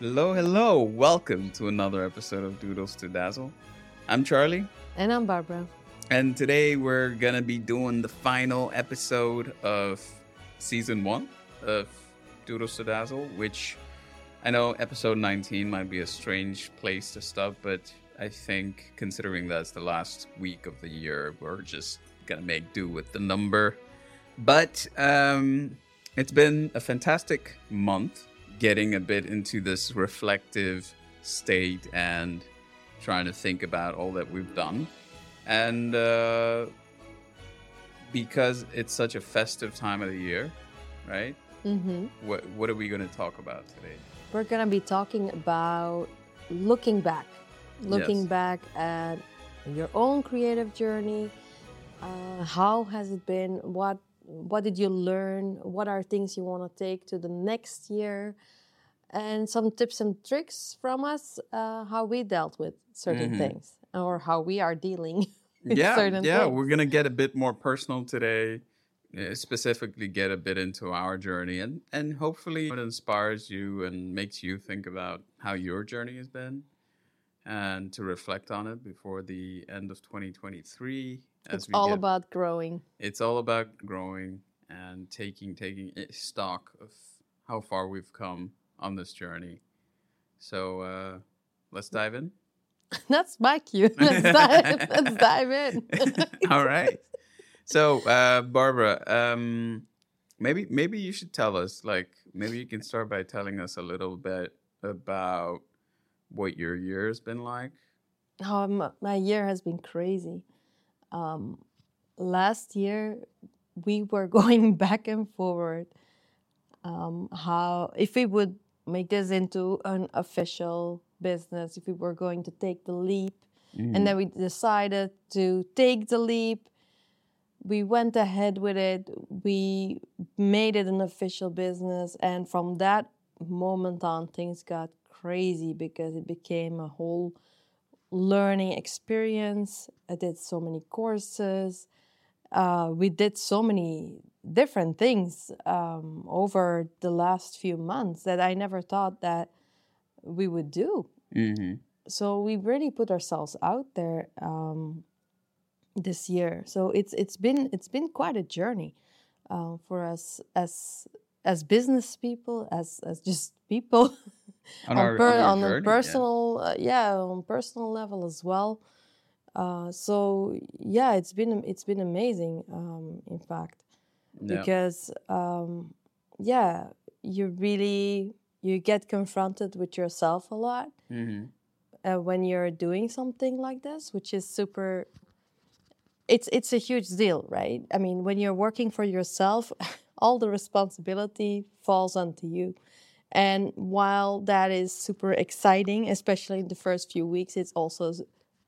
Hello, hello. Welcome to another episode of Doodles to Dazzle. I'm Charli, And I'm Barbra. and today we're gonna be doing the final episode of season one of Doodles to Dazzle, which I know episode 19 might be a strange place to stop, but I think considering that's the last week of the year, we're just gonna make do with the number. But um, it's been a fantastic month getting a bit into this reflective state and trying to think about all that we've done. And uh, because it's such a festive time of the year, right? hmm What, what are we going to talk about today? We're going to be talking about looking back, looking Yes. back at your own creative journey. Uh, how has it been? What what did you learn? What are things you want to take to the next year? And some tips and tricks from us uh, how we dealt with certain Mhm. things or how we are dealing with yeah, certain yeah, things. we're going to get a bit more personal today. uh, Specifically, get a bit into our journey, and and hopefully, it inspires you and makes you think about how your journey has been, and to reflect on it before the end of 2023. It's all get- about growing. it's all about growing and taking taking stock of how far we've come on this journey. So uh, let's dive in. That's my cue. Let's dive, let's dive in. all right. So uh, Barbra, um, maybe maybe you should tell us. Like maybe you can start by telling us a little bit about what your year has been like. Oh, my year has been crazy. Um, last year, we were going back and forward. Um, how if we would make this into an official business, if we were going to take the leap, and then we decided to take the leap. We went ahead with it. We made it an official business, and from that moment on, things got crazy because it became a whole learning experience. I did so many courses. Uh, we did so many different things um, over the last few months that I never thought that we would do. Mm-hmm. So we really put ourselves out there um, this year. So it's it's been it's been quite a journey uh, for us as as business people, as as just people On, on, our, per- on, on journey, a yeah. personal uh, yeah on personal level as well uh, so yeah it's been it's been amazing um, in fact Yeah. because um, yeah you really you get confronted with yourself a lot Mhm. uh, when you're doing something like this which is super it's it's a huge deal right i mean when you're working for yourself all the responsibility falls onto you. And while that is super exciting especially in the first few weeks it's also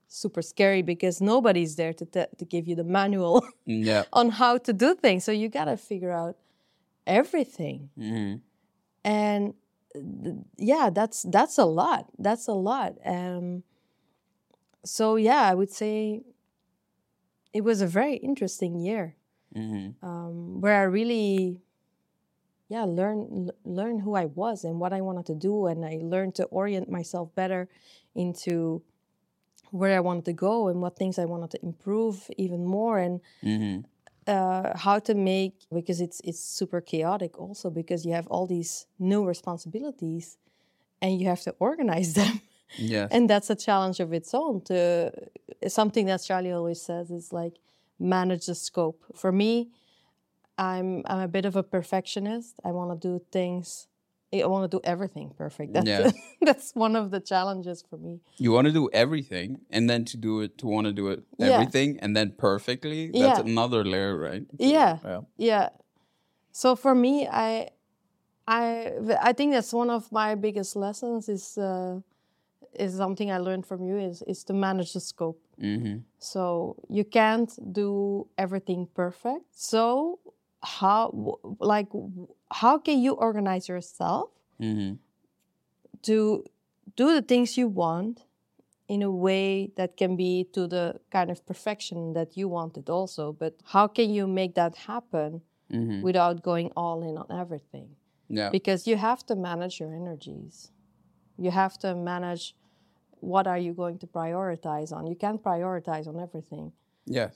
super scary because nobody's there to, te- to give you the manual Yeah. on how to do things. So you got to figure out everything. Hmm and th- yeah that's that's a lot. That's a lot. Um so yeah i would say it was a very interesting year hmm um, where i really yeah learn learn who i was and what i wanted to do and i learned to orient myself better into where i wanted to go and what things i wanted to improve even more and hmm uh, how to make because it's it's super chaotic also because you have all these new responsibilities and you have to organize them. Yes. and that's a challenge of its own to something that charli always says is like manage the scope for me i'm i'm a bit of a perfectionist i want to do things i want to do everything perfect that's Yeah. that's one of the challenges for me You want to do everything, and then to do it, to want to do it Yeah. everything, and then perfectly. That's Yeah. another layer, right? Yeah. Yeah. yeah so for me i i i think that's one of my biggest lessons is uh is something i learned from you is is to manage the scope Mm-hmm. so you can't do everything perfect so how like how can you organize yourself Mm-hmm. to do the things you want in a way that can be to the kind of perfection that you wanted also but how can you make that happen Mm-hmm. without going all in on everything Yeah. because you have to manage your energies You have to manage what are you going to prioritize on. You can't prioritize on everything. Yes.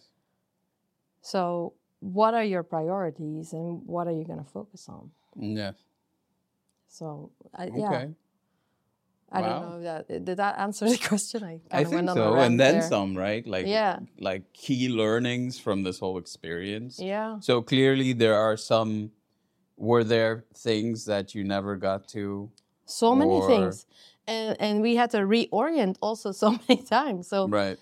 So, what are your priorities and what are you going to focus on? Yes. So, I, yeah, Okay. I Wow. don't know if that did that answer the question. I, I think went on so, and then there. some, right? Like Yeah. like key learnings from this whole experience. Yeah. So clearly, there are some. Were there things that you never got to? So many things. And, and we had to reorient also so many times. So Right.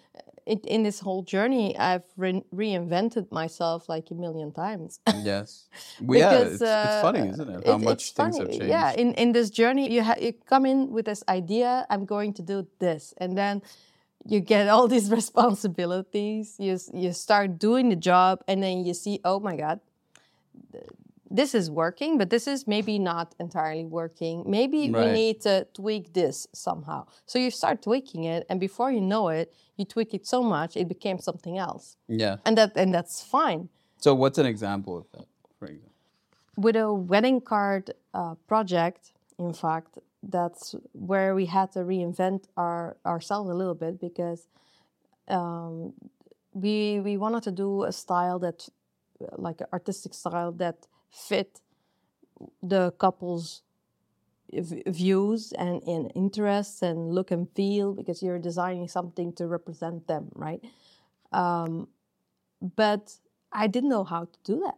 in, in this whole journey, I've re- reinvented myself like a million times. Yes. Well, yeah. It's, Because, it's funny, uh, isn't it? How it- much things have changed. Yeah, in, in this journey, you, ha- you come in with this idea, I'm going to do this. And then you get all these responsibilities. You, you start doing the job, and then you see, oh my God, this is working, but this is maybe not entirely working. Maybe we need to tweak this somehow. So you start tweaking it, and before you know it, you tweak it so much it became something else, Yeah. and that and that's fine. So what's an example of that, for example? with a wedding card uh, project, in fact, that's where we had to reinvent our ourselves a little bit because um, we we wanted to do a style that, like an artistic style that fit the couple's views and, and interests and look and feel because you're designing something to represent them, right? Um, but I didn't know how to do that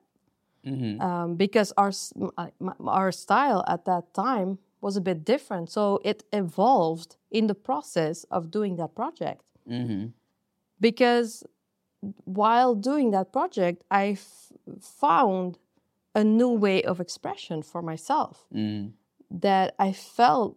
Mm-hmm. um, because our s- m- I- m- our style at that time was a bit different. So it evolved in the process of doing that project. Mm-hmm. Because while doing that project, I f- found a new way of expression for myself Mm-hmm. that I felt,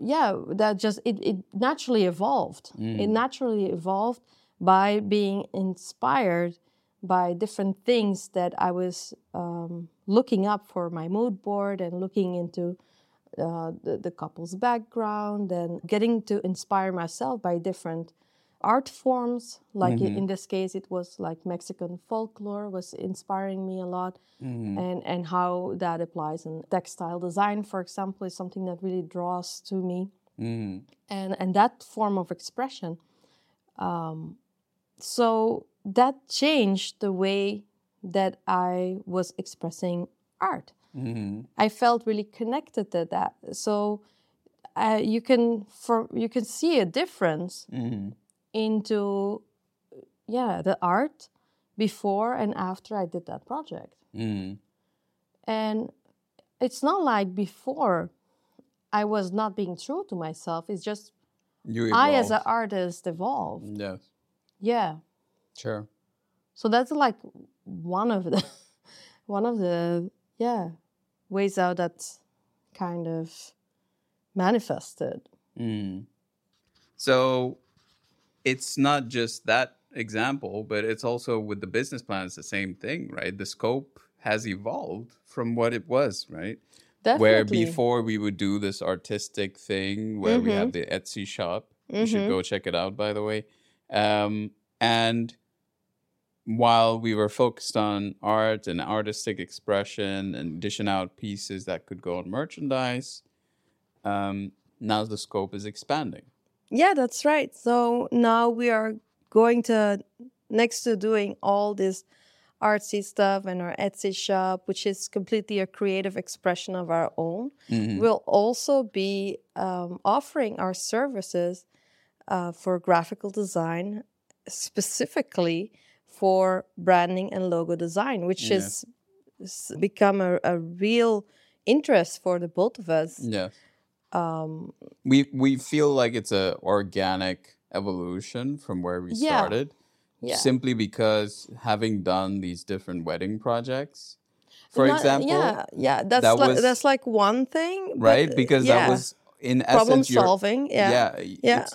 yeah, that just it, it naturally evolved. It Mm. naturally evolved by being inspired by different things that I was um, looking up for my mood board and looking into uh, the, the couple's background and getting to inspire myself by different art forms. Like Mhm. in this case, it was like Mexican folklore was inspiring me a lot Mm-hmm. and and how that applies in textile design for example is something that really draws to me Mm-hmm. and and that form of expression um, so that changed the way that i was expressing art Mm-hmm. i felt really connected to that so uh, you can for you can see a difference Mm-hmm. Into yeah the art before and after i did that project Mm-hmm. And it's not like before I was not being true to myself. It's just I, as an artist, evolved. Yes. Yeah. Sure. So that's like one of the one of the yeah ways out that kind of manifested. Mm. So it's not just that example, but it's also with the business plan, it's the same thing, right? The scope has evolved from what it was, right? Definitely. Where before we would do this artistic thing where we have the Etsy shop. You should Mhm. go check it out, by the way. Um, and while we were focused on art and artistic expression and dishing out pieces that could go on merchandise, um, now the scope is expanding. Yeah, that's right. So now we are going to, next to doing all this artsy stuff and our Etsy shop, which is completely a creative expression of our own, Mhm. we'll also be um, offering our services uh, for graphical design, specifically for branding and logo design, which Yeah. has become a, a real interest for the both of us. Yeah. Um, We we feel like it's a organic evolution from where we Yeah. started. yeah. Simply because having done these different wedding projects, for Not- example, yeah, yeah, that's that like was- that's like one thing, right? Because yeah, that was in problem essence solving. Yeah, yeah, Yeah.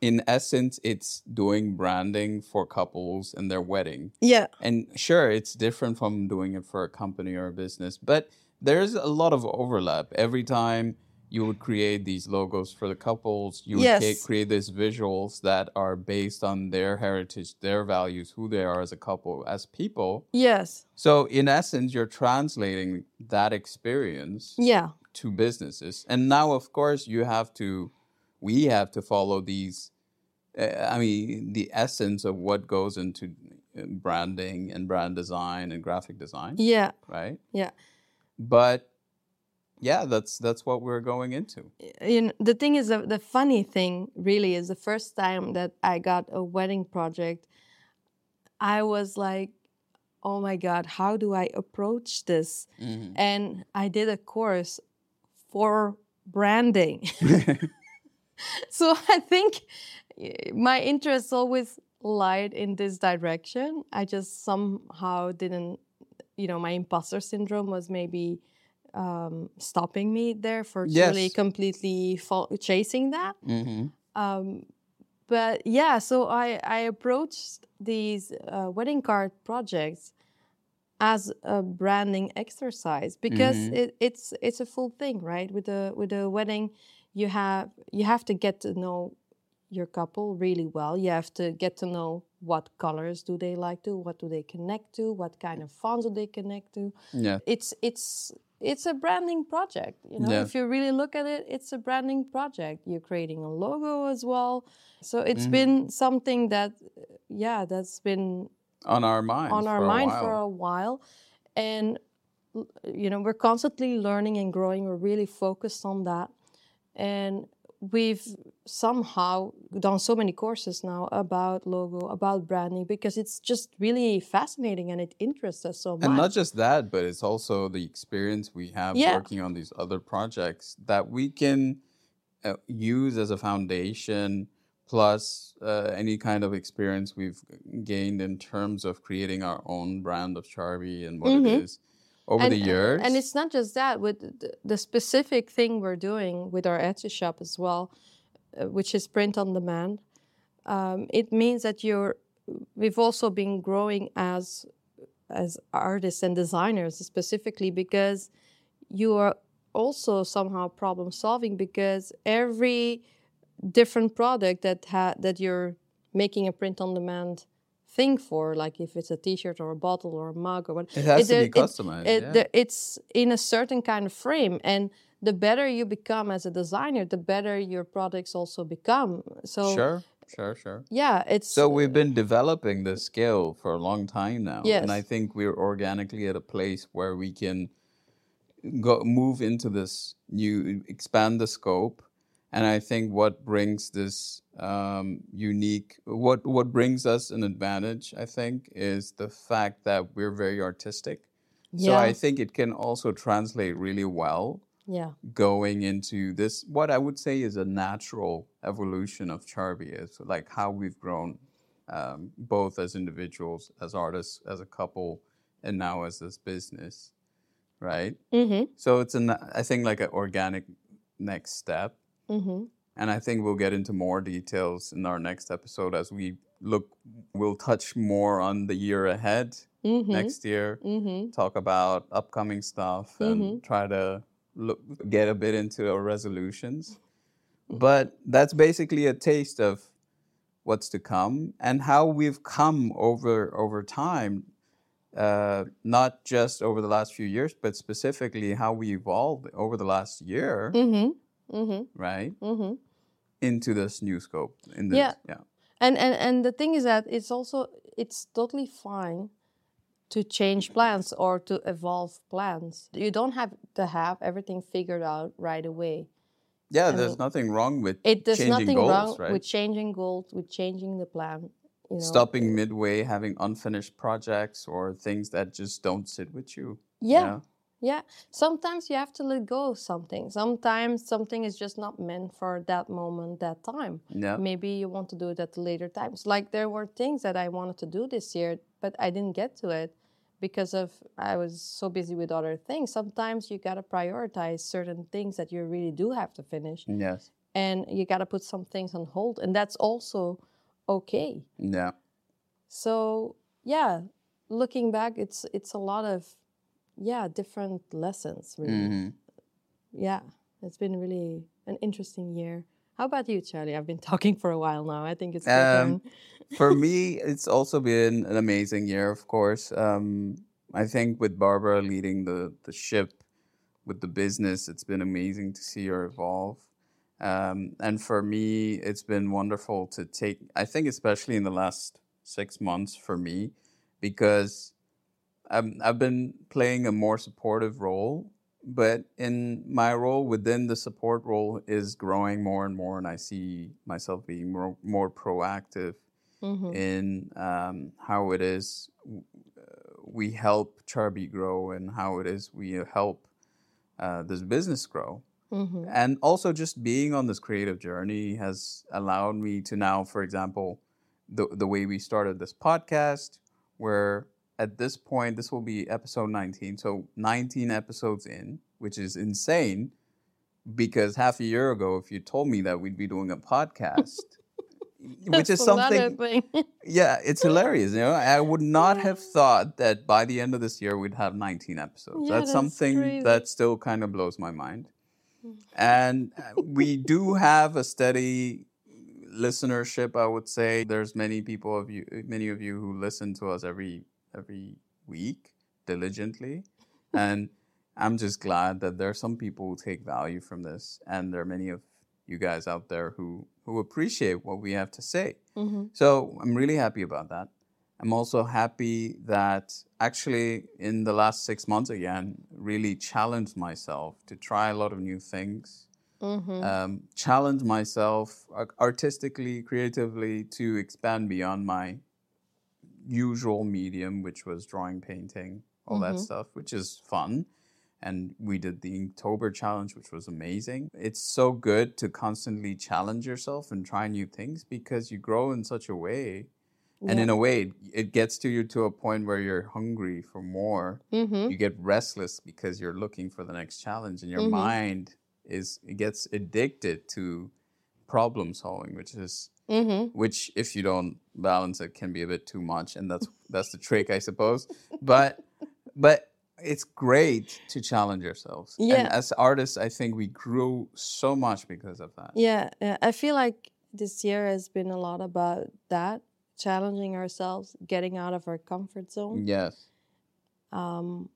in essence, it's doing branding for couples and their wedding. yeah, And sure, it's different from doing it for a company or a business, but there's a lot of overlap. Every time you would create these logos for the couples, you would ca- create these visuals that are based on their heritage, their values, who they are as a couple, as people. yes, So, in essence, you're translating that experience yeah, To businesses. And now, of course, you have to, we have to follow these. Uh, I mean, the essence of what goes into uh, branding and brand design and graphic design, Yeah, right? yeah. But yeah, that's that's what we're going into. you know, the thing is, the, the funny thing really is the first time that I got a wedding project, I was like, oh my God, how do I approach this? Mhm. And I did a course for branding. so I think my interests always lied in this direction. I just somehow didn't, you know, my imposter syndrome was maybe um, stopping me there for Yes. completely fo- chasing that. Mhm. Um, but yeah, so I, I approached these uh, wedding card projects as a branding exercise because Mhm. it, it's it's a full thing, right? With a with a wedding, you have you have to get to know your couple really well. You have to get to know what colors do they like to, what do they connect to, what kind of fonts do they connect to Yeah. it's it's it's a branding project you know Yeah. if you really look at it it's a branding project you're creating a logo as well so it's Mhm. been something that yeah that's been On our mind on our for a mind while. for a while and you know we're constantly learning and growing we're really focused on that and we've somehow done so many courses now about logo about branding because it's just really fascinating and it interests us so much And not just that, but it's also the experience we have Yeah. working on these other projects that we can uh, use as a foundation, plus uh, any kind of experience we've gained in terms of creating our own brand of Charbi and what Mhm. it is over the years. And it's not just that, with the, the specific thing we're doing with our Etsy shop as well, uh, which is print on demand. Um, it means that you're. We've also been growing as as artists and designers specifically because you are also somehow problem solving because every different product that ha- that you're making a print on demand thing for like if it's a t-shirt or a bottle or a mug or what it has to be it- customized. it, yeah. the, it's in a certain kind of frame and the better you become as a designer the better your products also become so sure, sure, sure. yeah it's So we've been developing this skill for a long time now, Yes. and I think we're organically at a place where we can go move into this new, expand the scope, and I think what brings this um, unique, what what brings us an advantage, I think, is the fact that we're very artistic. Yeah. So I think it can also translate really well yeah going into this what I would say is a natural evolution of Charbi is like how we've grown um, both as individuals, as artists, as a couple, and now as this business, right? mm-hmm So it's an I think like an organic next step, mm-hmm and I think we'll get into more details in our next episode as we look. We'll touch more on the year ahead mm-hmm next year mm-hmm talk about upcoming stuff and Mhm. try to look, get a bit into our resolutions. But that's basically a taste of what's to come and how we've come over over time, uh, not just over the last few years, but specifically how we evolved over the last year, mm-hmm mm-hmm right, mm-hmm into this new scope. In this, Yeah. yeah, and and and the thing is that it's also it's totally fine to change plans or to evolve plans you don't have to have everything figured out right away yeah. I There's mean, nothing wrong with it there's changing nothing goals, wrong right? with changing goals with changing the plan you know stopping midway, having unfinished projects or things that just don't sit with you. yeah yeah sometimes you have to let go of something sometimes something is just not meant for that moment that time Yeah. maybe you want to do it at later times like there were things that i wanted to do this year but i didn't get to it because of i was so busy with other things sometimes you got to prioritize certain things that you really do have to finish Yes. and you got to put some things on hold and that's also okay Yeah. so yeah looking back it's it's a lot of yeah different lessons really hmm yeah it's been really an interesting year how about you charli i've been talking for a while now i think it's Um. For me, it's also been an amazing year, of course. Um, I think with Barbra leading the, the ship, with the business. It's been amazing to see her evolve. Um, and for me, it's been wonderful to take, I think, especially in the last six months for me, because I'm, I've been playing a more supportive role. But in my role within the support role is growing more and more, and I see myself being more, more proactive Mhm. in um, how it is uh, we help Charbi grow and how it is we help uh, this business grow. Mhm. And also, just being on this creative journey has allowed me to now, for example, the, the way we started this podcast, where at this point, this will be episode 19. So, 19 episodes in, which is insane because half a year ago, if you told me that we'd be doing a podcast, which is something yeah, it's hilarious. You know, I would not have thought that by the end of this year we'd have 19 episodes. Yeah, that's, that's something crazy. that still kind of blows my mind. And uh, we do have a steady listenership. I would say there's many people of you, many of you who listen to us every every week diligently, and I'm just glad that there are some people who take value from this, and there are many of you guys out there who who appreciate what we have to say. Mhm. So I'm really happy about that. I'm also happy that actually in the last six months again, really challenged myself to try a lot of new things. Mhm. Um, challenge myself artistically, creatively to expand beyond my usual medium, which was drawing, painting, all that Mhm. stuff, which is fun. And we did the Inktober challenge, which was amazing. It's so good to constantly challenge yourself and try new things because you grow in such a way. And Yeah. in a way, it- gets to you to a point where you're hungry for more. Mhm. You get restless because you're looking for the next challenge, and your Mhm. mind is it gets addicted to problem solving, which is Mhm. which if you don't balance it can be a bit too much and that's that's the trick i suppose. But but it's great to challenge yourselves. Yeah. and as artists i think we grew so much because of that. Yeah, yeah, I feel like this year has been a lot about that, challenging ourselves, getting out of our comfort zone, yes. Um,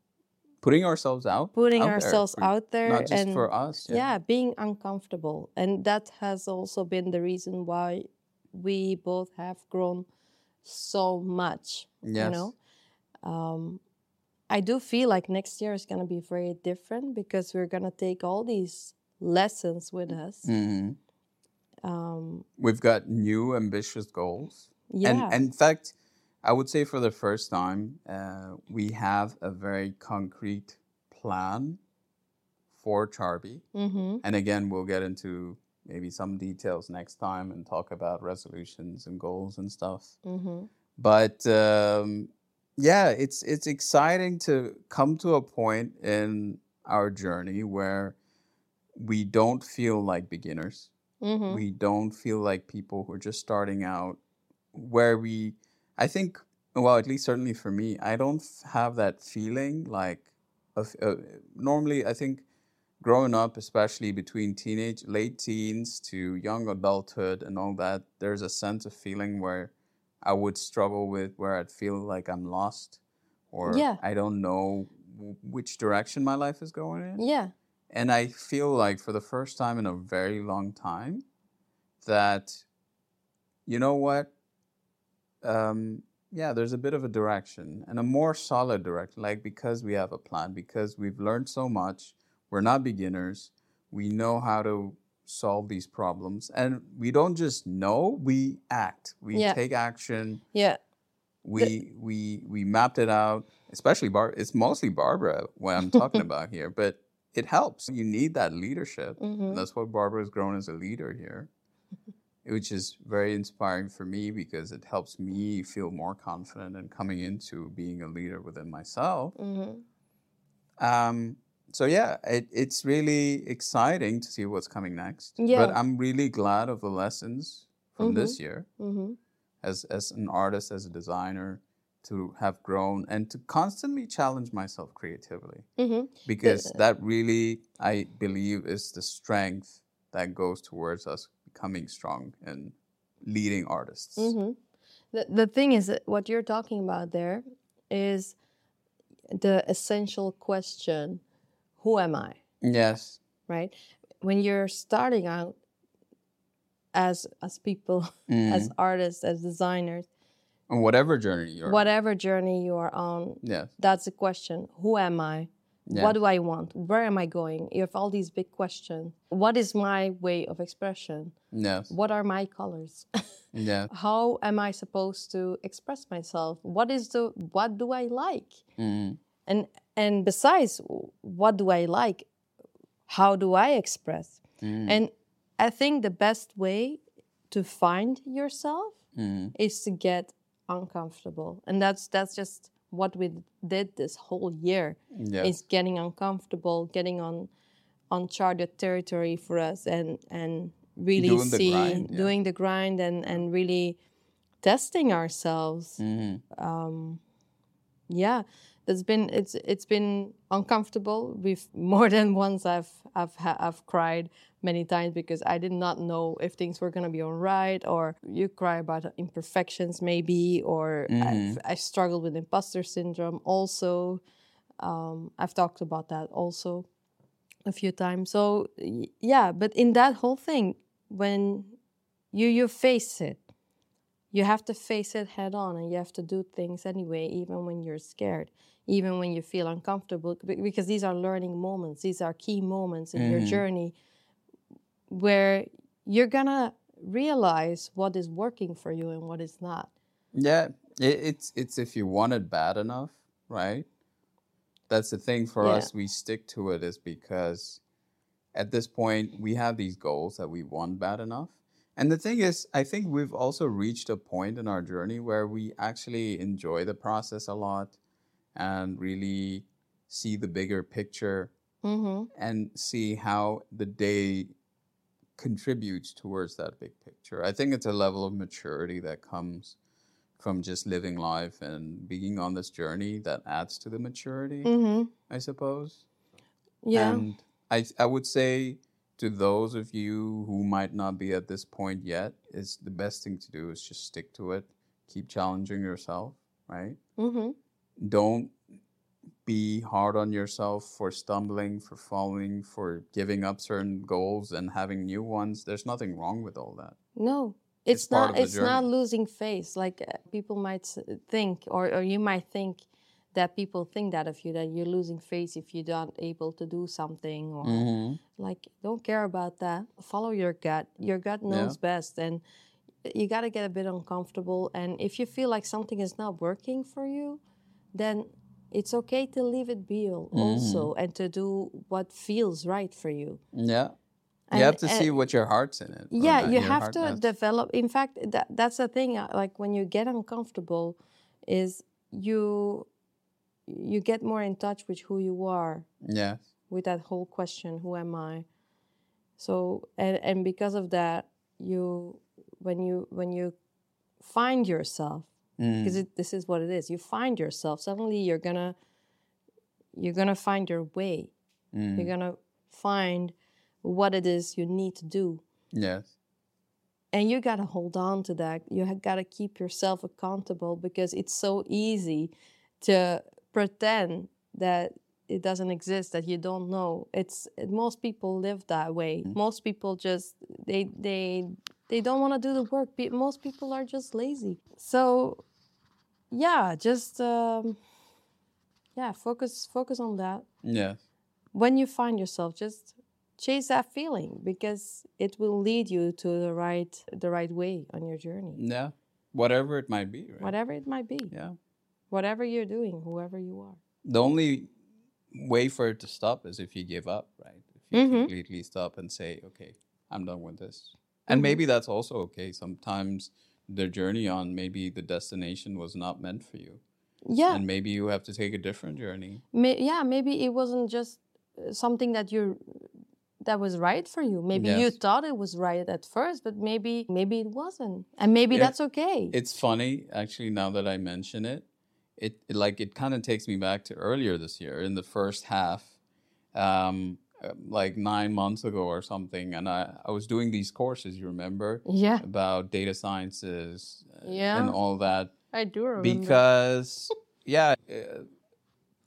putting ourselves out putting out ourselves for- out there, not just and for us yeah. being uncomfortable, and that has also been the reason why we both have grown so much. yes You know, um, I do feel like next year is going to be very different because we're going to take all these lessons with us. Mhm. Um, we've got new ambitious goals yeah. and, and in fact i would say for the first time uh, we have a very concrete plan for charbi mm-hmm. And again, we'll get into maybe some details next time and talk about resolutions and goals and stuff. Mm-hmm. But um, yeah, it's it's exciting to come to a point in our journey where we don't feel like beginners. Mm-hmm. We don't feel like people who are just starting out. Where we, I think, well, at least certainly for me, I don't f- have that feeling like of. Uh, normally, I think growing up, especially between teenage, late teens to young adulthood and all that, there's a sense of feeling where I would struggle with, where I'd feel like I'm lost, or Yeah. I don't know w- which direction my life is going in. Yeah. And I feel like for the first time in a very long time that, you know what? Um, yeah, there's a bit of a direction and a more solid direction. Like because we have a plan, because we've learned so much, we're not beginners. We know how to solve these problems. And we don't just know, we act. We Yeah. take action. Yeah. We we we mapped it out. Especially Bar it's mostly Barbra what I'm talking about here, but it helps. You need that leadership. Mhm. That's what Barbra has grown as a leader here, which is very inspiring for me because it helps me feel more confident in coming into being a leader within myself. Mm-hmm. Um, so yeah, it, it's really exciting to see what's coming next. Yeah. But I'm really glad of the lessons from this year Mm-hmm. as as an artist, as a designer, to have grown and to constantly challenge myself creatively Mm-hmm. because that really I believe is the strength that goes towards us becoming strong and leading artists. Mm-hmm. The, the thing is that what you're talking about there is the essential question who am I? Yes. right? When you're starting out as as people, as Mhm. artists, as designers, On whatever journey you're on. whatever journey you are on, Yes. that's the question. Who am I? Yeah. What do I want? Where am I going? You have all these big questions. What is my way of expression? Yes. What are my colors? Yeah. How am I supposed to express myself? What is the what do I like? Mhm. And and besides, what do I like? How do I express? Mhm. And I think the best way to find yourself Mhm. is to get uncomfortable. And that's that's just what we did this whole year. Yes. Is getting uncomfortable, getting on uncharted territory for us and and really Doing the grind, yeah. doing the grind and and really testing ourselves. Mhm. Um yeah, it's been it's it's been uncomfortable. We've more than once I've I've I've cried many times because I did not know if things were gonna be all right, or you cry about imperfections maybe, or I've, I struggled with imposter syndrome also. Um, I've talked about that also a few times. So yeah, but in that whole thing, when you you face it, you have to face it head on and you have to do things anyway even when you're scared even when you feel uncomfortable because these are learning moments these are key moments in your Mhm. journey where you're gonna realize what is working for you and what is not Yeah, it, it's it's if you want it bad enough, right? That's the thing for Yeah. us. We stick to it is because at this point we have these goals that we want bad enough. And the thing is, I think we've also reached a point in our journey where we actually enjoy the process a lot and really see the bigger picture mm-hmm. and see how the day contributes towards that big picture. I think it's a level of maturity that comes from just living life and being on this journey that adds to the maturity, Mm-hmm. I suppose. yeah And I I would say to those of you who might not be at this point yet, is the best thing to do is just stick to it, keep challenging yourself, right? mm-hmm. don't be hard on yourself for stumbling, for falling, for giving up certain goals and having new ones. There's nothing wrong with all that. no It's it's, not it's not losing face. Like uh, people might think or, or you might think that people think that of you that you're losing face if you're not able to do something or like don't care about that. Follow your gut. Your gut knows best and you got to get a bit uncomfortable and if you feel like something is not working for you then it's okay to leave it be al- mm. also and to do what feels right for you Yeah. And- you have to and- see eh, what your heart's in it. yeah uh, you have to has. develop in fact that, that's the thing uh, like when you get uncomfortable is you you get more in touch with who you are yeah. with that whole question who am i so and and because of that you when you when you find yourself. Because it, this is what it is. You find yourself suddenly you're gonna you're gonna find your way. Mm. you're gonna find what it is you need to do. Yes. and you got to hold on to that. You got to keep yourself accountable because it's so easy to pretend that it doesn't exist that you don't know. It's most people live that way. Most people just they they they don't want to do the work most people are just lazy so yeah just um yeah focus focus on that Yeah. when you find yourself just chase that feeling because it will lead you to the right the right way on your journey Yeah. Whatever it might be, right? whatever it might be Yeah. whatever you're doing whoever you are The only way for it to stop is if you give up, right? If you Mhm. completely stop and say, okay, I'm done with this. And Mhm. maybe that's also okay. Sometimes the journey on maybe the destination was not meant for you. yeah And maybe you have to take a different journey. may, yeah maybe it wasn't just uh, something that you that was right for you maybe you thought it was right at first but maybe maybe it wasn't and maybe Yeah. that's okay It's funny, actually, now that I mention it. It, it like it kind of takes me back to earlier this year in the first half, um, like nine months ago or something, and I, I was doing these courses. You remember yeah about data sciences uh, Yeah. and all that i do remember because yeah uh,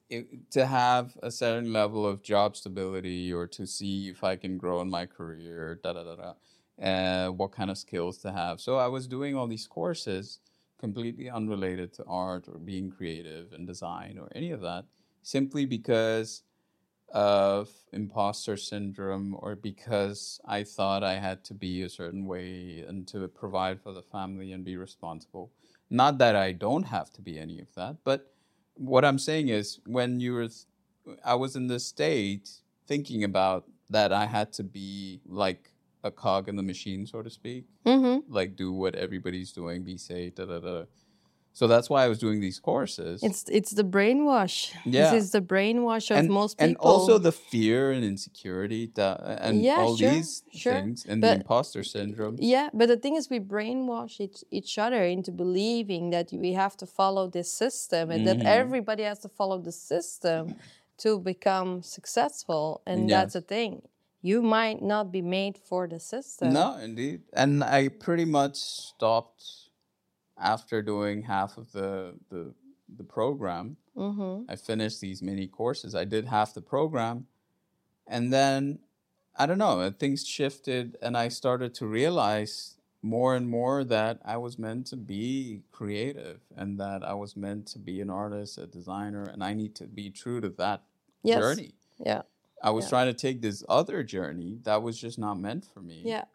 it, to have a certain level of job stability or to see if I can grow in my career, da da da da, uh, what kind of skills to have. So I was doing all these courses completely unrelated to art or being creative and design or any of that, simply because of imposter syndrome or because I thought I had to be a certain way and to provide for the family and be responsible. Not that I don't have to be any of that, but what I'm saying is when you were, I was in this state thinking about that I had to be like a cog in the machine, so to speak, Mm-hmm. like do what everybody's doing, be safe, da da da. So that's why I was doing these courses. It's it's the brainwash. Yeah. This is the brainwash of and, most people. and also the fear and insecurity that, and Yeah, all sure, these sure. things and But- the imposter syndrome. Yeah, but the thing is, we brainwash each, each other into believing that we have to follow this system and Mhm. that everybody has to follow the system to become successful. And that's the thing. You might not be made for the system. No, indeed. And I pretty much stopped after doing half of the the, the program. Mm-hmm. I finished these mini courses. I did half the program. And then I don't know, uh, things shifted and I started to realize more and more that I was meant to be creative and that I was meant to be an artist, a designer, and I need to be true to that Yes. journey. Yeah. I was Yeah. trying to take this other journey that was just not meant for me Yeah.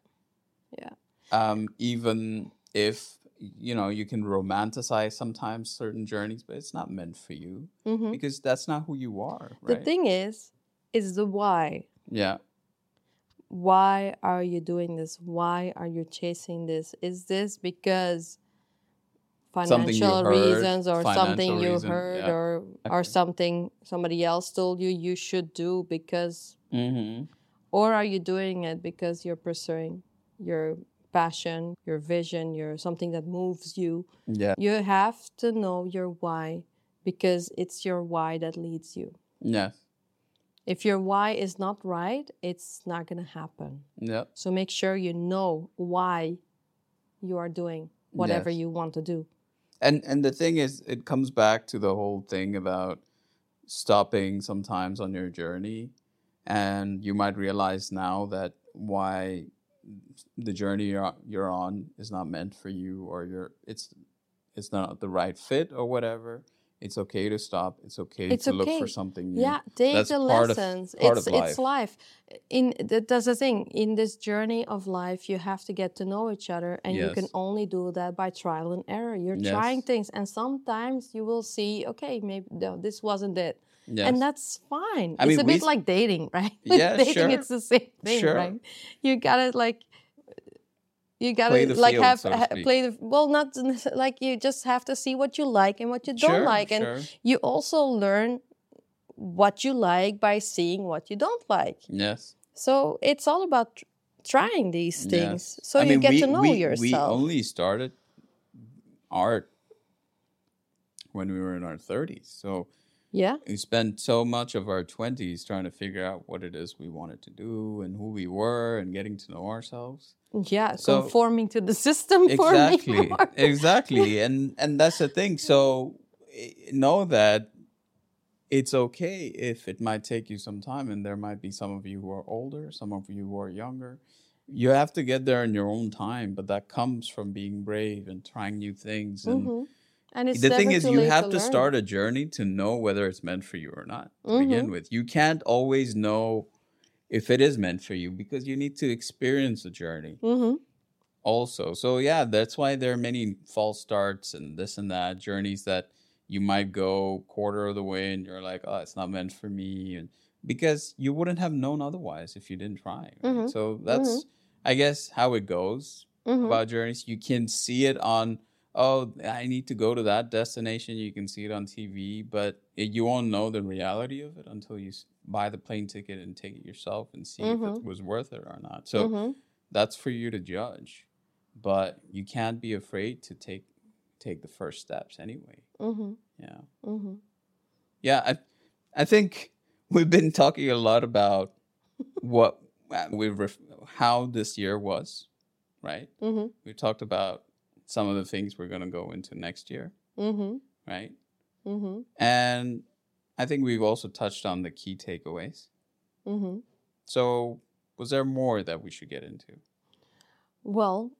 Yeah. um, even if you know you can romanticize sometimes certain journeys but it's not meant for you Mm-hmm. because that's not who you are The thing is, is the why. yeah why are you doing this? Why are you chasing this? Is this because financial heard, reasons or something you reason, heard yeah. or or something somebody else told you you should do because mm-hmm. or are you doing it because you're pursuing your passion, your vision, your something that moves you? yeah You have to know your why because it's your why that leads you. yes If your why is not right, it's not going to happen. yeah So make sure you know why you are doing whatever Yes. you want to do. and and the thing is it comes back to the whole thing about stopping sometimes on your journey and you might realize now that why the journey you're, you're on is not meant for you or you're it's it's not the right fit or whatever it's okay to stop it's okay It's to look for something new Yeah, take That's the of- lessons. part it's of it's life. In that- that's the thing. In this journey of life, you have to get to know each other, and you can only do that by trial and error. You're Yes. trying things, and sometimes you will see, okay, maybe no, this wasn't it, yes. and that's fine. I it's mean, a bit like dating, right? Yeah, dating, sure. it's the same thing, Sure. right? You gotta like. You gotta like field, have so ha- play the well, not like you just have to see what you like and what you don't Sure, like, and you also learn what you like by seeing what you don't like. yes So it's all about trying these things. Yes. So I you mean, get we, to know we, yourself. We only started art when we were in our 30s. So yeah. we spent so much of our 20s trying to figure out what it is we wanted to do and who we were and getting to know ourselves. Yeah. So- conforming to the system for exactly. exactly. And and that's the thing. So eh, know that it's okay if it might take you some time and there might be some of you who are older, some of you who are younger. You have to get there in your own time, but that comes from being brave and trying new things and Mhm. And it's the thing is you have to learn. start a journey to know whether it's meant for you or not to Mm-hmm. begin with you can't always know if it is meant for you because you need to experience the journey Mhm. also so yeah that's why there are many false starts and this and that journeys that you might go quarter of the way and you're like oh it's not meant for me and because you wouldn't have known otherwise if you didn't try right? Mhm. so that's i guess how it goes Mhm. about journeys. You can see it on, oh, I need to go to that destination. You can see it on TV, but it, you won't know the reality of it until you buy the plane ticket and take it yourself and see if Mhm. it was worth it or not. So Mhm. that's for you to judge, but you can't be afraid to take take the first steps anyway. Mhm. Yeah, Mhm. yeah. I I think we've been talking a lot about what we ref- how this year was, right? Mhm. we talked about some of the things we're going to go into next year, Mhm. right? Mhm. And I think we've also touched on the key takeaways. hmm So, was there more that we should get into? Well,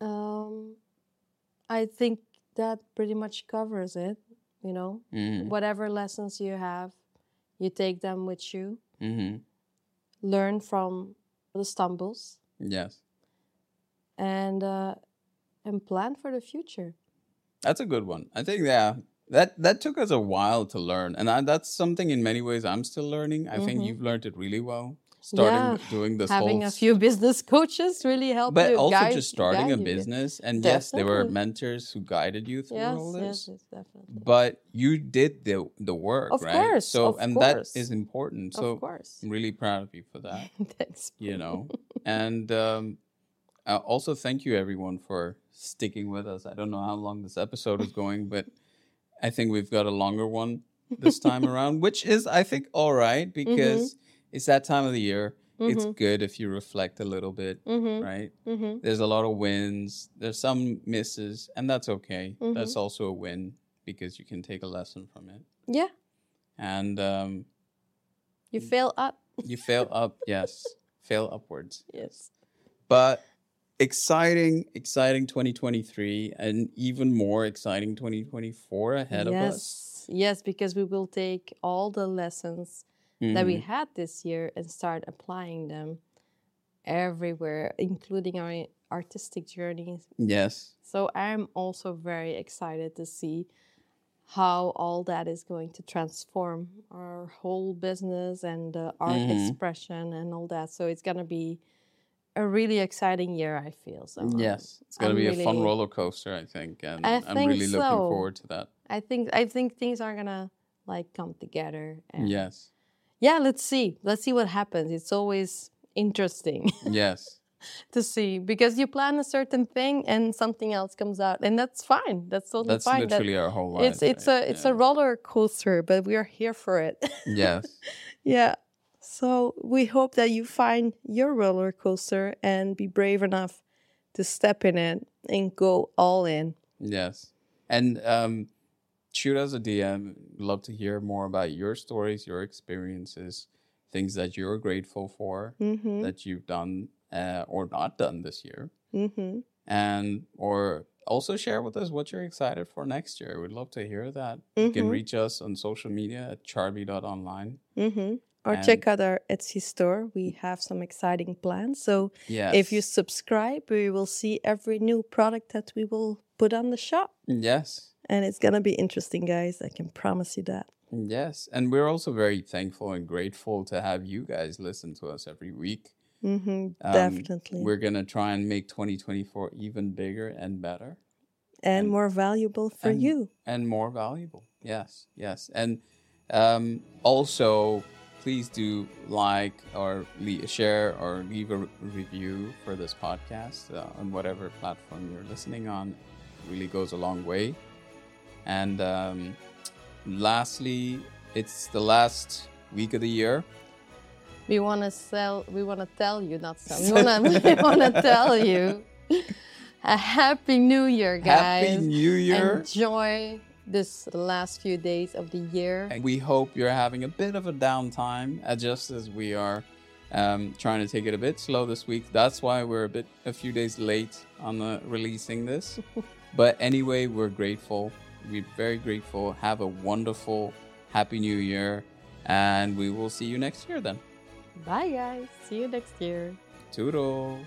um, I think that pretty much covers it. You know, Mm-hmm. whatever lessons you have, you take them with you. Mm-hmm. Learn from the stumbles Yes, and uh, and plan for the future. that's a good one. I think yeah, that that took us a while to learn, and I, that's something in many ways I'm still learning. I think Mhm. you've learned it really well. Starting Yeah, doing this Having whole a few business coaches really helped. but also guide- just starting a business and yes there were mentors who guided you through Yes, all this yes, definitely. but you did the the work Of right course, so of and that course. is important of so course. i'm really proud of you for that Thanks. you know and um uh, also thank you everyone for sticking with us i don't know how long this episode is going but i think we've got a longer one this time around which is i think all right because it's that time of the year it's Mhm. good if you reflect a little bit Mm-hmm. right Mm-hmm. there's a lot of wins there's some misses and that's okay Mm-hmm. that's also a win because you can take a lesson from it Yeah, and um, you fail up. you fail up yes fail upwards Yes. but exciting exciting 2023 and even more exciting 2024 ahead of us yes. Yes, because we will take all the lessons that we Mhm. had this year and start applying them everywhere, including our artistic journeys. yes So I'm also very excited to see how all that is going to transform our whole business and uh, art Mhm. expression and all that. So it's gonna be a really exciting year. I feel so. yes it's going to be a fun roller coaster i think and I i'm think really looking forward to that I think I think things are gonna like come together. And yes yeah, let's see. Let's see what happens. It's always interesting yes to see because you plan a certain thing and something else comes out, and that's fine. That's totally that's fine. That's literally our whole life it's it's right? a it's Yeah. a roller coaster, but we are here for it. yes yeah. So we hope that you find your roller coaster and be brave enough to step in it and go all in. Yes. And um, shoot us a DM. Love to hear more about your stories, your experiences, things that you're grateful for Mm-hmm. that you've done uh, or not done this year. Mm-hmm. And or also share with us what you're excited for next year. We'd love to hear that. You can Mhm. reach us on social media at charbi.online. Mm-hmm. Or And- check out our Etsy store. We have some exciting plans. So Yes. if you subscribe, we will see every new product that we will put on the shop. Yes. And it's going to be interesting, guys. I can promise you that. Yes. And we're also very thankful and grateful to have you guys listen to us every week. Mm-hmm. Um, Definitely. We're going to try and make 2024 even bigger and better and and- more valuable for and- you. and more valuable. Yes, yes. And um, also, please do like or share or leave a re- review for this podcast uh, on whatever platform you're listening on. It really goes a long way. And um, lastly, it's the last week of the year. We want to sell. We want to tell you, not sell. We want to tell you a happy New Year, guys. Happy New Year. Enjoy this last few days of the year. And we hope you're having a bit of a downtime, uh, just as we are um, trying to take it a bit slow this week. That's why we're a bit a few days late on uh, releasing this. but anyway, we're grateful. We're very grateful. Have a wonderful, happy New Year, and we will see you next year. Then, Bye, guys. See you next year. toodles.